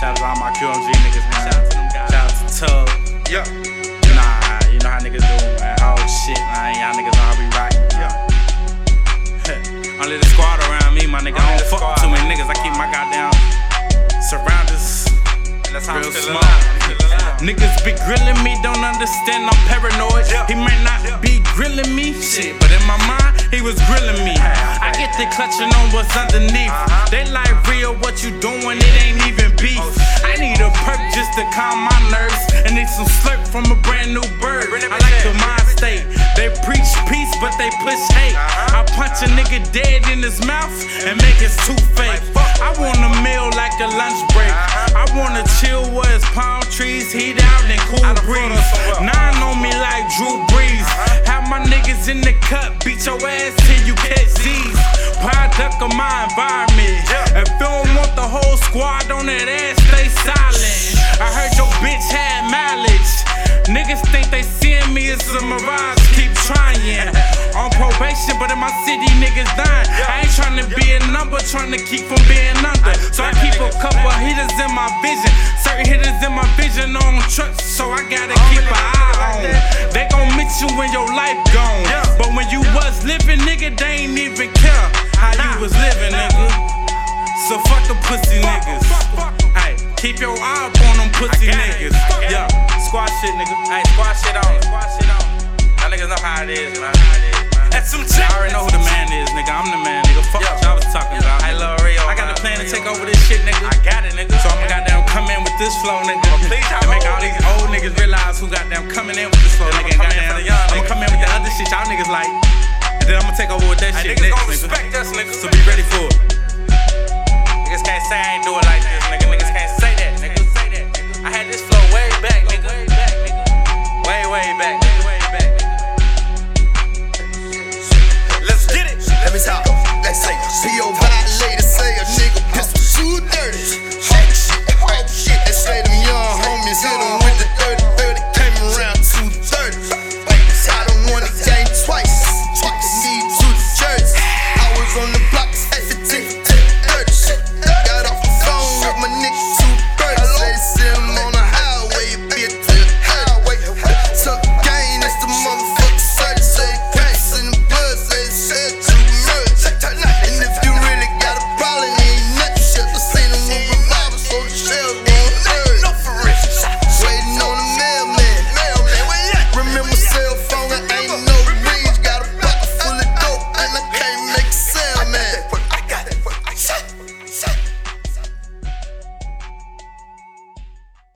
Shout out to all my QMG niggas, man. Shout out to Tub. Yeah. You know, how, you know how niggas do, man. Oh shit, man. Y'all niggas all be rocking. Yeah. Only the squad around me, my nigga. I don't fuck too many niggas. I keep my goddamn surroundings. That's how real smart. Niggas be grilling me, don't understand, I'm paranoid. Yeah. He might not yeah. be grilling me, shit, but in my mind, he was grilling me. I get the clutching on what's underneath. Uh-huh. They like real, what to calm my nerves, and need some slurp from a brand new bird. I like the mind state. They preach peace, but they push hate. Uh-huh. I punch a nigga dead in his mouth and make his tooth fake. I want a meal like a lunch break. Uh-huh. I wanna chill where it's palm trees, heat out and cool breeze. Nine on me like Drew Brees. Uh-huh. Have my niggas in the cut, beat your ass till you catch Z's. Product of my environment. Niggas think they seeing me as a mirage, keep trying. On probation, but in my city, niggas dying. I ain't trying to be a number, trying to keep from being under. So I keep a couple hitters in my vision. Certain hitters in my vision on trucks, so I gotta keep an eye on. They gon' miss you when your life gone. But when you was living, nigga, they ain't even care how you was living, nigga. So fuck the pussy niggas. Hey, keep your eye up on them pussy I got it. niggas. I got it. Yeah, squad shit, nigga. Hey, squad shit on. Squad shit on. Y'all niggas know how it is, man. That's some I already know who the man is, nigga. I'm the man, nigga. Fuck what y'all was talking about. Hey, Lil Rio. I got a plan to take over this shit, nigga. I got it, nigga. So I'ma goddamn come in with this flow, nigga. please, and make all these old niggas realize who goddamn coming in with this flow, nigga. And come in goddamn, for the young I'ma come in with the other shit y'all niggas like. And then I'ma take over with that shit niggas next, gon' respect us, nigga. So be ready for it.